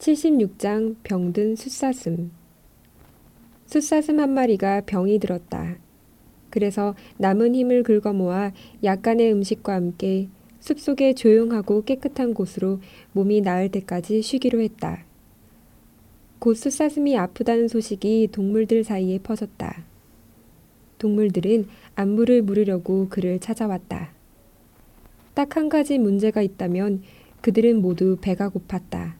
76장 병든 숫사슴 숫사슴 한 마리가 병이 들었다. 그래서 남은 힘을 긁어 모아 약간의 음식과 함께 숲속의 조용하고 깨끗한 곳으로 몸이 나을 때까지 쉬기로 했다. 곧 숫사슴이 아프다는 소식이 동물들 사이에 퍼졌다. 동물들은 안부를 물으려고 그를 찾아왔다. 딱 한 가지 문제가 있다면 그들은 모두 배가 고팠다.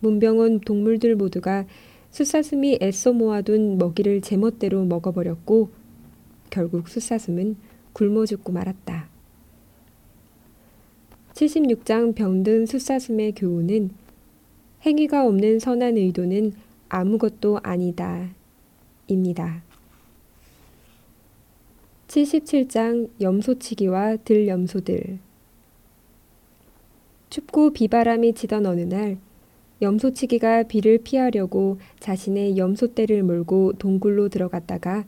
문병은 동물들 모두가 숫사슴이 애써 모아둔 먹이를 제멋대로 먹어버렸고 결국 숫사슴은 굶어 죽고 말았다. 76장 병든 숫사슴의 교훈은 행위가 없는 선한 의도는 아무것도 아니다. 입니다. 77장 염소치기와 들염소들 춥고 비바람이 치던 어느 날 염소치기가 비를 피하려고 자신의 염소떼를 몰고 동굴로 들어갔다가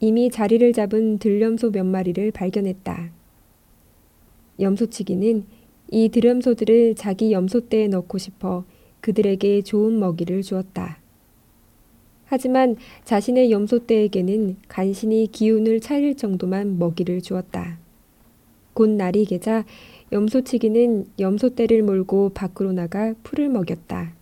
이미 자리를 잡은 들염소 몇 마리를 발견했다. 염소치기는 이 들염소들을 자기 염소떼에 넣고 싶어 그들에게 좋은 먹이를 주었다. 하지만 자신의 염소떼에게는 간신히 기운을 차릴 정도만 먹이를 주었다. 곧 날이 개자 염소치기는 염소떼를 몰고 밖으로 나가 풀을 먹였다.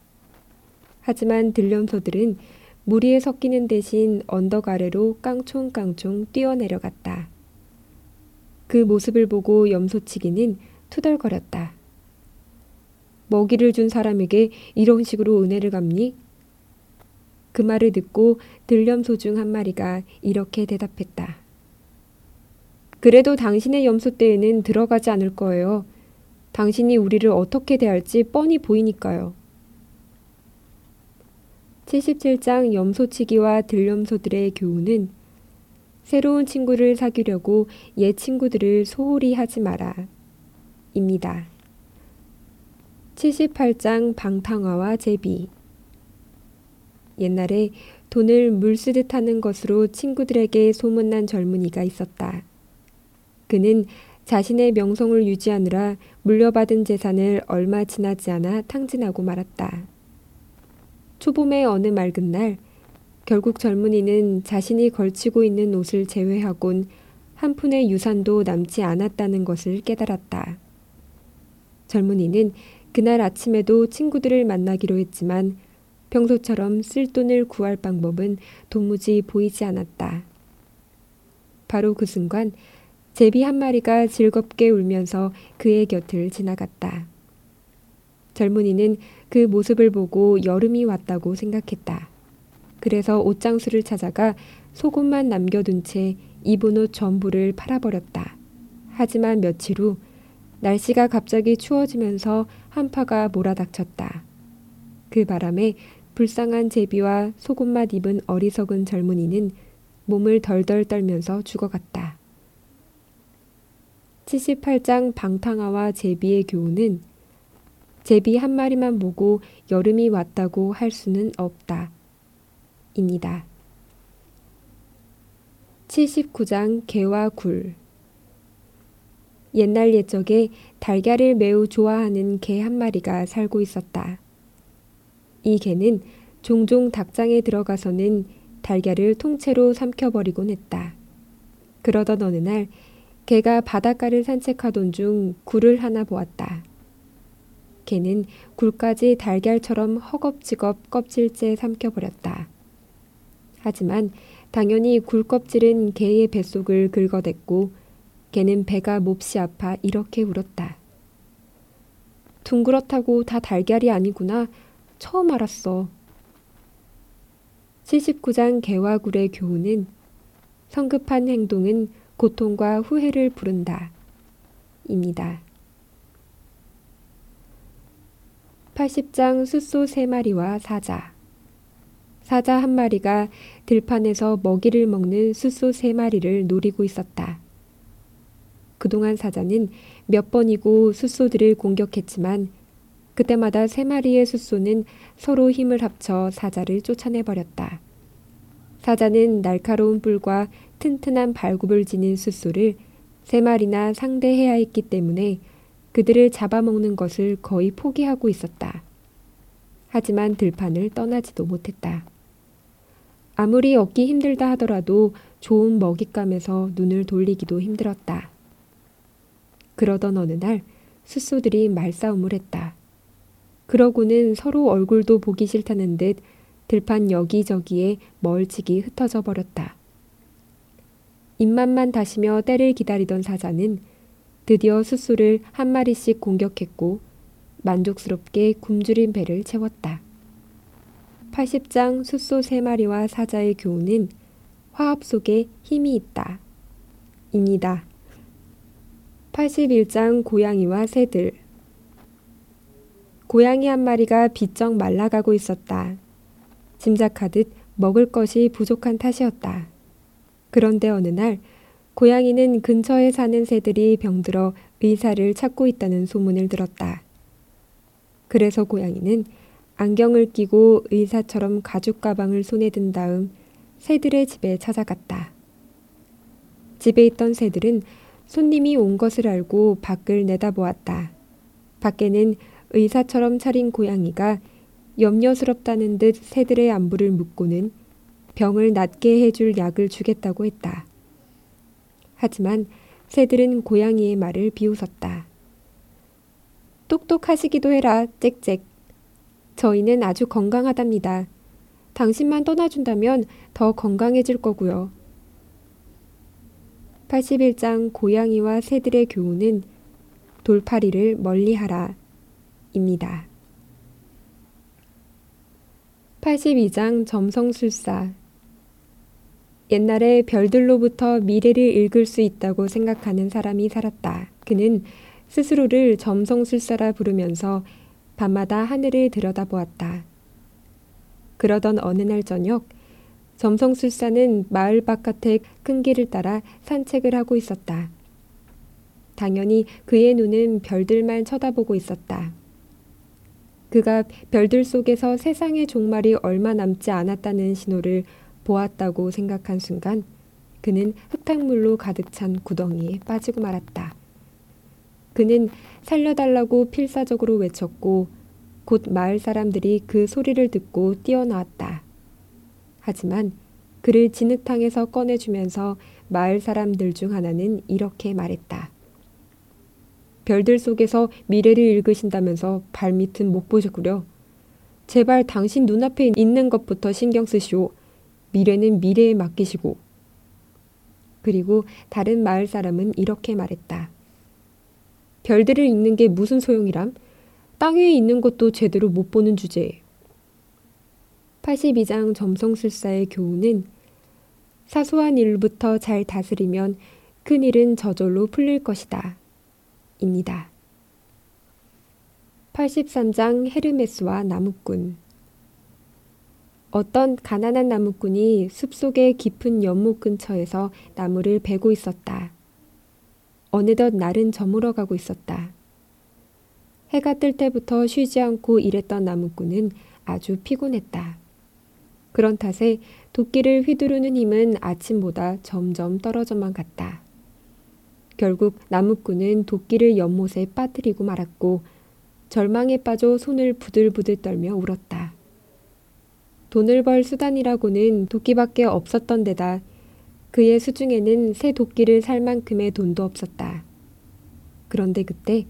하지만 들염소들은 무리에 섞이는 대신 언덕 아래로 깡총깡총 뛰어내려갔다. 그 모습을 보고 염소치기는 투덜거렸다. 먹이를 준 사람에게 이런 식으로 은혜를 갚니? 그 말을 듣고 들염소 중 한 마리가 이렇게 대답했다. 그래도 당신의 염소떼에는 들어가지 않을 거예요. 당신이 우리를 어떻게 대할지 뻔히 보이니까요. 77장 염소치기와 들염소들의 교훈은 새로운 친구를 사귀려고 옛 친구들을 소홀히 하지 마라. 입니다. 78장 방탕화와 제비 옛날에 돈을 물 쓰듯 하는 것으로 친구들에게 소문난 젊은이가 있었다. 그는 자신의 명성을 유지하느라 물려받은 재산을 얼마 지나지 않아 탕진하고 말았다. 초봄의 어느 맑은 날, 결국 젊은이는 자신이 걸치고 있는 옷을 제외하곤 한 푼의 유산도 남지 않았다는 것을 깨달았다. 젊은이는 그날 아침에도 친구들을 만나기로 했지만 평소처럼 쓸 돈을 구할 방법은 도무지 보이지 않았다. 바로 그 순간 제비 한 마리가 즐겁게 울면서 그의 곁을 지나갔다. 젊은이는 그 모습을 보고 여름이 왔다고 생각했다. 그래서 옷장수를 찾아가 속옷만 남겨둔 채 입은 옷 전부를 팔아버렸다. 하지만 며칠 후 날씨가 갑자기 추워지면서 한파가 몰아닥쳤다. 그 바람에 불쌍한 제비와 속옷만 입은 어리석은 젊은이는 몸을 덜덜 떨면서 죽어갔다. 78장 방탕아와 제비의 교훈은 제비 한 마리만 보고 여름이 왔다고 할 수는 없다. 입니다. 79장 개와 굴 옛날 옛적에 달걀을 매우 좋아하는 개 한 마리가 살고 있었다. 이 개는 종종 닭장에 들어가서는 달걀을 통째로 삼켜버리곤 했다. 그러던 어느 날 개가 바닷가를 산책하던 중 굴을 하나 보았다. 개는 굴까지 달걀처럼 허겁지겁 껍질째 삼켜버렸다. 하지만 당연히 굴 껍질은 개의 뱃속을 긁어댔고 개는 배가 몹시 아파 이렇게 울었다. 둥그렇다고 다 달걀이 아니구나. 처음 알았어. 79장 개와 굴의 교훈은 성급한 행동은 고통과 후회를 부른다. 입니다. 80장 숫소 세 마리와 사자. 사자 한 마리가 들판에서 먹이를 먹는 숫소 세 마리를 노리고 있었다. 그동안 사자는 몇 번이고 숫소들을 공격했지만 그때마다 세 마리의 숫소는 서로 힘을 합쳐 사자를 쫓아내버렸다. 사자는 날카로운 뿔과 튼튼한 발굽을 지닌 숫소를 세 마리나 상대해야 했기 때문에 그들을 잡아먹는 것을 거의 포기하고 있었다. 하지만 들판을 떠나지도 못했다. 아무리 얻기 힘들다 하더라도 좋은 먹잇감에서 눈을 돌리기도 힘들었다. 그러던 어느 날 숫소들이 말싸움을 했다. 그러고는 서로 얼굴도 보기 싫다는 듯 들판 여기저기에 멀찍이 흩어져 버렸다. 입맛만 다시며 때를 기다리던 사자는 드디어 숫소를 한 마리씩 공격했고 만족스럽게 굶주린 배를 채웠다. 80장 숫소 3마리와 사자의 교훈은 화합 속에 힘이 있다. 입니다. 81장 고양이와 새들 고양이 한 마리가 비쩍 말라가고 있었다. 짐작하듯 먹을 것이 부족한 탓이었다. 그런데 어느 날 고양이는 근처에 사는 새들이 병들어 의사를 찾고 있다는 소문을 들었다. 그래서 고양이는 안경을 끼고 의사처럼 가죽 가방을 손에 든 다음 새들의 집에 찾아갔다. 집에 있던 새들은 손님이 온 것을 알고 밖을 내다보았다. 밖에는 의사처럼 차린 고양이가 염려스럽다는 듯 새들의 안부를 묻고는 병을 낫게 해줄 약을 주겠다고 했다. 하지만 새들은 고양이의 말을 비웃었다. 똑똑하시기도 해라, 짹짹. 저희는 아주 건강하답니다. 당신만 떠나준다면 더 건강해질 거고요. 81장 고양이와 새들의 교훈은 돌파리를 멀리하라 입니다. 82장 점성술사 옛날에 별들로부터 미래를 읽을 수 있다고 생각하는 사람이 살았다. 그는 스스로를 점성술사라 부르면서 밤마다 하늘을 들여다보았다. 그러던 어느 날 저녁, 점성술사는 마을 바깥의 큰 길을 따라 산책을 하고 있었다. 당연히 그의 눈은 별들만 쳐다보고 있었다. 그가 별들 속에서 세상의 종말이 얼마 남지 않았다는 신호를 보았다고 생각한 순간 그는 흙탕물로 가득 찬 구덩이에 빠지고 말았다. 그는 살려달라고 필사적으로 외쳤고 곧 마을 사람들이 그 소리를 듣고 뛰어나왔다. 하지만 그를 진흙탕에서 꺼내주면서 마을 사람들 중 하나는 이렇게 말했다. 별들 속에서 미래를 읽으신다면서 발밑은 못 보셨구려. 제발 당신 눈앞에 있는 것부터 신경 쓰시오. 미래는 미래에 맡기시고. 그리고 다른 마을 사람은 이렇게 말했다. 별들을 읽는 게 무슨 소용이람? 땅 위에 있는 것도 제대로 못 보는 주제. 82장 점성술사의 교훈은 사소한 일부터 잘 다스리면 큰 일은 저절로 풀릴 것이다. 입니다. 83장 헤르메스와 나무꾼 어떤 가난한 나무꾼이 숲속의 깊은 연못 근처에서 나무를 베고 있었다. 어느덧 날은 저물어 가고 있었다. 해가 뜰 때부터 쉬지 않고 일했던 나무꾼은 아주 피곤했다. 그런 탓에 도끼를 휘두르는 힘은 아침보다 점점 떨어져만 갔다. 결국 나무꾼은 도끼를 연못에 빠뜨리고 말았고 절망에 빠져 손을 부들부들 떨며 울었다. 돈을 벌 수단이라고는 도끼밖에 없었던 데다 그의 수중에는 새 도끼를 살 만큼의 돈도 없었다. 그런데 그때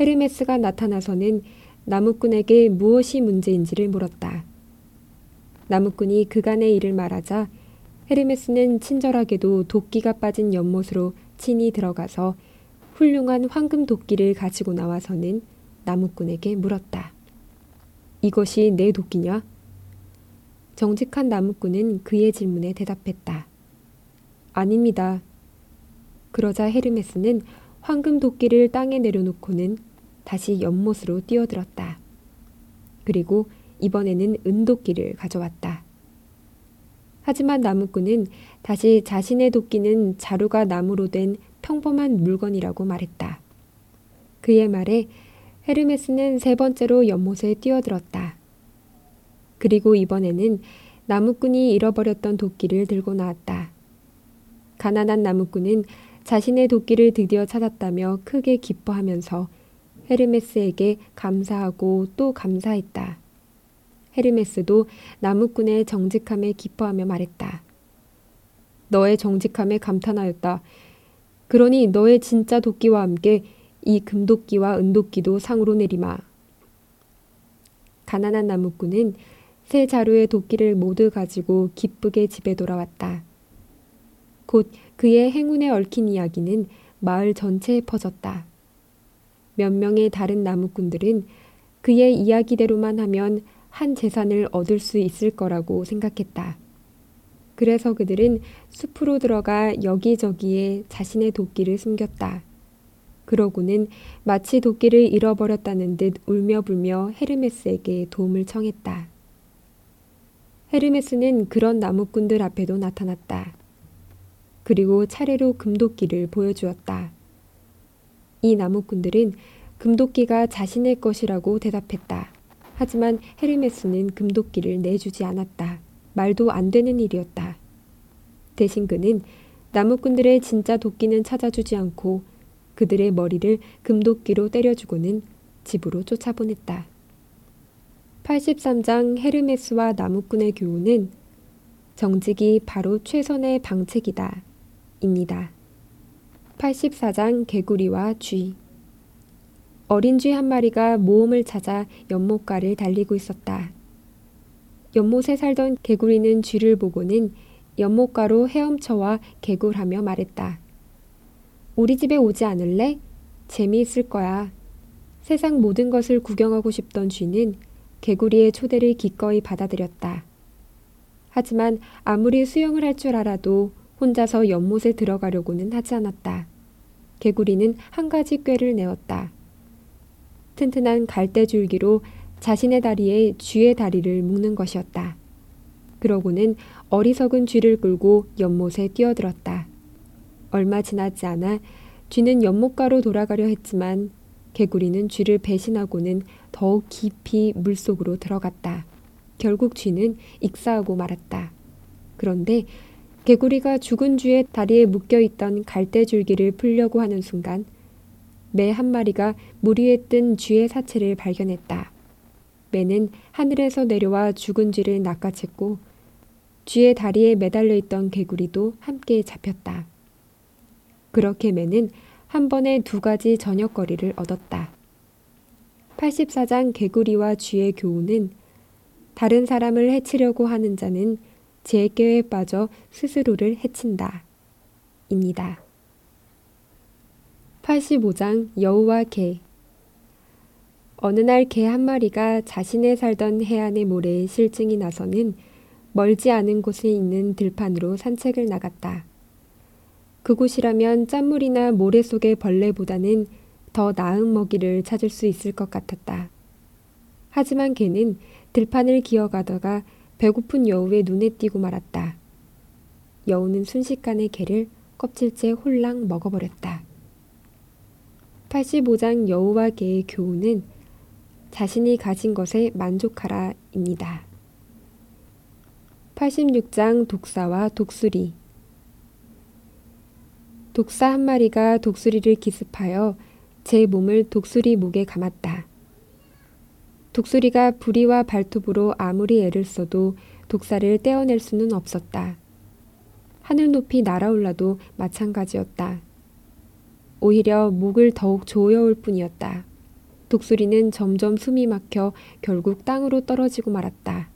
헤르메스가 나타나서는 나무꾼에게 무엇이 문제인지를 물었다. 나무꾼이 그간의 일을 말하자 헤르메스는 친절하게도 도끼가 빠진 연못으로 친히 들어가서 훌륭한 황금 도끼를 가지고 나와서는 나무꾼에게 물었다. 이것이 내 도끼냐? 정직한 나무꾼은 그의 질문에 대답했다. 아닙니다. 그러자 헤르메스는 황금 도끼를 땅에 내려놓고는 다시 연못으로 뛰어들었다. 그리고 이번에는 은도끼를 가져왔다. 하지만 나무꾼은 다시 자신의 도끼는 자루가 나무로 된 평범한 물건이라고 말했다. 그의 말에 헤르메스는 세 번째로 연못에 뛰어들었다. 그리고 이번에는 나무꾼이 잃어버렸던 도끼를 들고 나왔다. 가난한 나무꾼은 자신의 도끼를 드디어 찾았다며 크게 기뻐하면서 헤르메스에게 감사하고 또 감사했다. 헤르메스도 나무꾼의 정직함에 기뻐하며 말했다. 너의 정직함에 감탄하였다. 그러니 너의 진짜 도끼와 함께 이 금도끼와 은도끼도 상으로 내리마. 가난한 나무꾼은 새 자루의 도끼를 모두 가지고 기쁘게 집에 돌아왔다. 곧 그의 행운에 얽힌 이야기는 마을 전체에 퍼졌다. 몇 명의 다른 나무꾼들은 그의 이야기대로만 하면 한 재산을 얻을 수 있을 거라고 생각했다. 그래서 그들은 숲으로 들어가 여기저기에 자신의 도끼를 숨겼다. 그러고는 마치 도끼를 잃어버렸다는 듯 울며 불며 헤르메스에게 도움을 청했다. 헤르메스는 그런 나무꾼들 앞에도 나타났다. 그리고 차례로 금도끼를 보여주었다. 이 나무꾼들은 금도끼가 자신의 것이라고 대답했다. 하지만 헤르메스는 금도끼를 내주지 않았다. 말도 안 되는 일이었다. 대신 그는 나무꾼들의 진짜 도끼는 찾아주지 않고 그들의 머리를 금도끼로 때려주고는 집으로 쫓아보냈다. 83장 헤르메스와 나무꾼의 교훈은 정직이 바로 최선의 방책이다. 입니다. 84장 개구리와 쥐 어린 쥐 한 마리가 모험을 찾아 연못가를 달리고 있었다. 연못에 살던 개구리는 쥐를 보고는 연못가로 헤엄쳐와 개굴하며 말했다. 우리 집에 오지 않을래? 재미있을 거야. 세상 모든 것을 구경하고 싶던 쥐는 개구리의 초대를 기꺼이 받아들였다. 하지만 아무리 수영을 할 줄 알아도 혼자서 연못에 들어가려고는 하지 않았다. 개구리는 한 가지 꾀를 내었다. 튼튼한 갈대줄기로 자신의 다리에 쥐의 다리를 묶는 것이었다. 그러고는 어리석은 쥐를 끌고 연못에 뛰어들었다. 얼마 지나지 않아 쥐는 연못가로 돌아가려 했지만 개구리는 쥐를 배신하고는 더욱 깊이 물속으로 들어갔다. 결국 쥐는 익사하고 말았다. 그런데 개구리가 죽은 쥐의 다리에 묶여 있던 갈대줄기를 풀려고 하는 순간 매 한 마리가 물 위에 뜬 쥐의 사체를 발견했다. 매는 하늘에서 내려와 죽은 쥐를 낚아챘고 쥐의 다리에 매달려 있던 개구리도 함께 잡혔다. 그렇게 매는 한 번에 두 가지 저녁거리를 얻었다. 84장 개구리와 쥐의 교훈은 다른 사람을 해치려고 하는 자는 제꾀에 빠져 스스로를 해친다. 입니다. 85장 여우와 개 어느 날 개 한 마리가 자신의 살던 해안의 모래에 실증이 나서는 멀지 않은 곳에 있는 들판으로 산책을 나갔다. 그곳이라면 짠물이나 모래 속의 벌레보다는 더 나은 먹이를 찾을 수 있을 것 같았다. 하지만 개는 들판을 기어가다가 배고픈 여우의 눈에 띄고 말았다. 여우는 순식간에 개를 껍질째 홀랑 먹어버렸다. 85장 여우와 개의 교훈은 자신이 가진 것에 만족하라입니다. 86장 독사와 독수리 독사 한 마리가 독수리를 기습하여 제 몸을 독수리 목에 감았다. 독수리가 부리와 발톱으로 아무리 애를 써도 독사를 떼어낼 수는 없었다. 하늘 높이 날아올라도 마찬가지였다. 오히려 목을 더욱 조여올 뿐이었다. 독수리는 점점 숨이 막혀 결국 땅으로 떨어지고 말았다.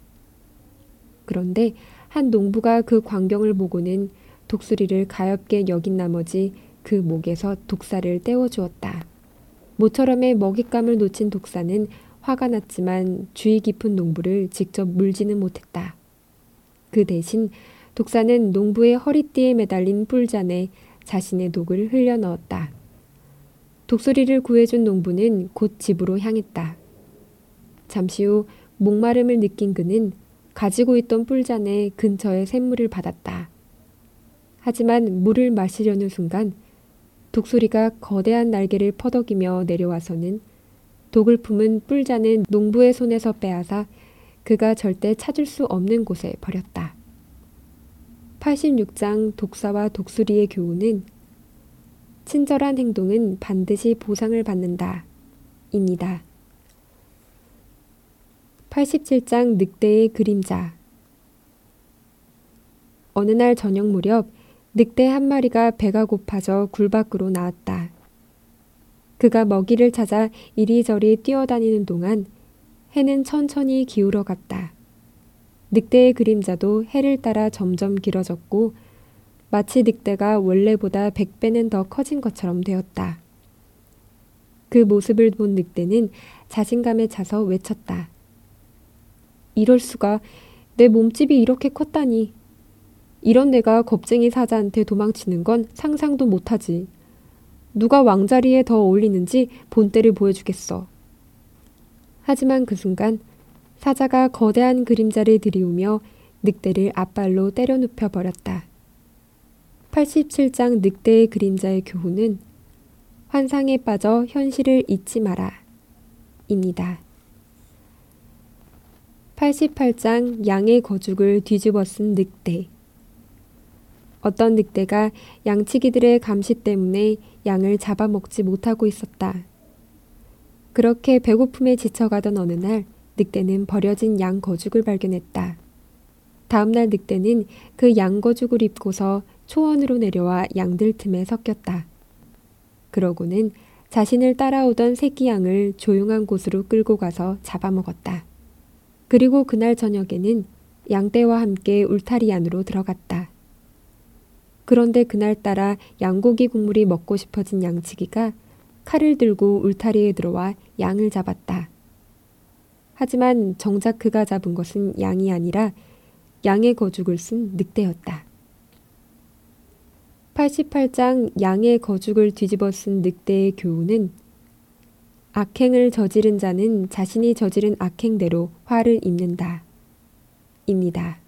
그런데 한 농부가 그 광경을 보고는 독수리를 가엽게 여긴 나머지 그 목에서 독사를 떼어주었다. 모처럼의 먹잇감을 놓친 독사는 화가 났지만 주의 깊은 농부를 직접 물지는 못했다. 그 대신 독사는 농부의 허리띠에 매달린 뿔잔에 자신의 독을 흘려 넣었다. 독수리를 구해준 농부는 곧 집으로 향했다. 잠시 후 목마름을 느낀 그는 가지고 있던 뿔잔에 근처의 샘물을 받았다. 하지만 물을 마시려는 순간 독수리가 거대한 날개를 퍼덕이며 내려와서는 독을 품은 뿔잔은 농부의 손에서 빼앗아 그가 절대 찾을 수 없는 곳에 버렸다. 86장 독사와 독수리의 교훈은 친절한 행동은 반드시 보상을 받는다. 입니다. 87장 늑대의 그림자 어느 날 저녁 무렵 늑대 한 마리가 배가 고파져 굴 밖으로 나왔다. 그가 먹이를 찾아 이리저리 뛰어다니는 동안 해는 천천히 기울어 갔다. 늑대의 그림자도 해를 따라 점점 길어졌고 마치 늑대가 원래보다 백배는 더 커진 것처럼 되었다. 그 모습을 본 늑대는 자신감에 차서 외쳤다. 이럴 수가 내 몸집이 이렇게 컸다니. 이런 내가 겁쟁이 사자한테 도망치는 건 상상도 못하지. 누가 왕자리에 더 어울리는지 본때를 보여주겠어. 하지만 그 순간 사자가 거대한 그림자를 들이우며 늑대를 앞발로 때려 눕혀 버렸다. 87장 늑대의 그림자의 교훈은 환상에 빠져 현실을 잊지 마라. 입니다. 88장 양의 거죽을 뒤집어 쓴 늑대. 어떤 늑대가 양치기들의 감시 때문에 양을 잡아먹지 못하고 있었다. 그렇게 배고픔에 지쳐가던 어느 날 늑대는 버려진 양 거죽을 발견했다. 다음날 늑대는 그 양 거죽을 입고서 초원으로 내려와 양들 틈에 섞였다. 그러고는 자신을 따라오던 새끼 양을 조용한 곳으로 끌고 가서 잡아먹었다. 그리고 그날 저녁에는 양떼와 함께 울타리 안으로 들어갔다. 그런데 그날따라 양고기 국물이 먹고 싶어진 양치기가 칼을 들고 울타리에 들어와 양을 잡았다. 하지만 정작 그가 잡은 것은 양이 아니라 양의 거죽을 쓴 늑대였다. 88장 양의 거죽을 뒤집어 쓴 늑대의 교훈은 악행을 저지른 자는 자신이 저지른 악행대로 화를 입는다. 입니다.